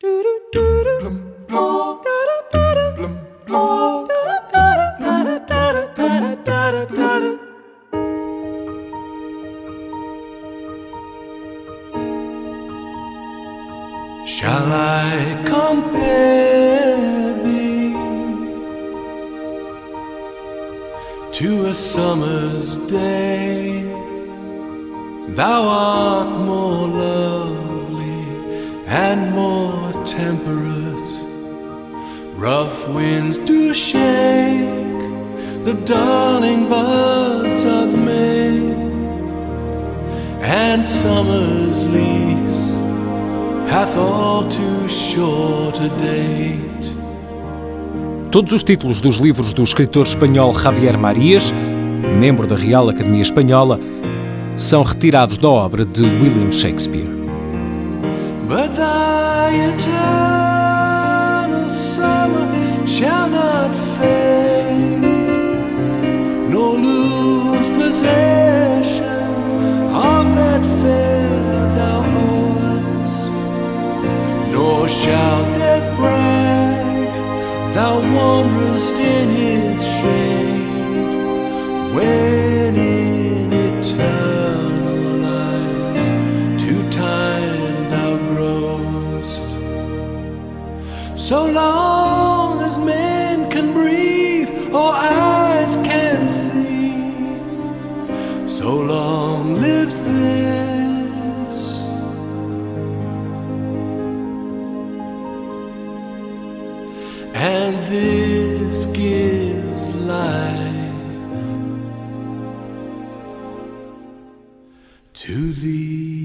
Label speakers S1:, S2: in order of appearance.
S1: Shall I compare thee to a summer's day? Thou art more lovely and more temperate. Rough winds do shake the darling buds of May, and summer's lease hath all too short a date.
S2: Todos os títulos dos livros do escritor espanhol Javier Marias, membro da Real Academia Espanhola, são retirados da obra de William Shakespeare.
S1: But thy eternal summer shall not fade, nor lose possession of that fair thou owest, nor shall death brag thou wanderest in his shade, So long as men can breathe or eyes can see, so long lives this. And this gives life to thee.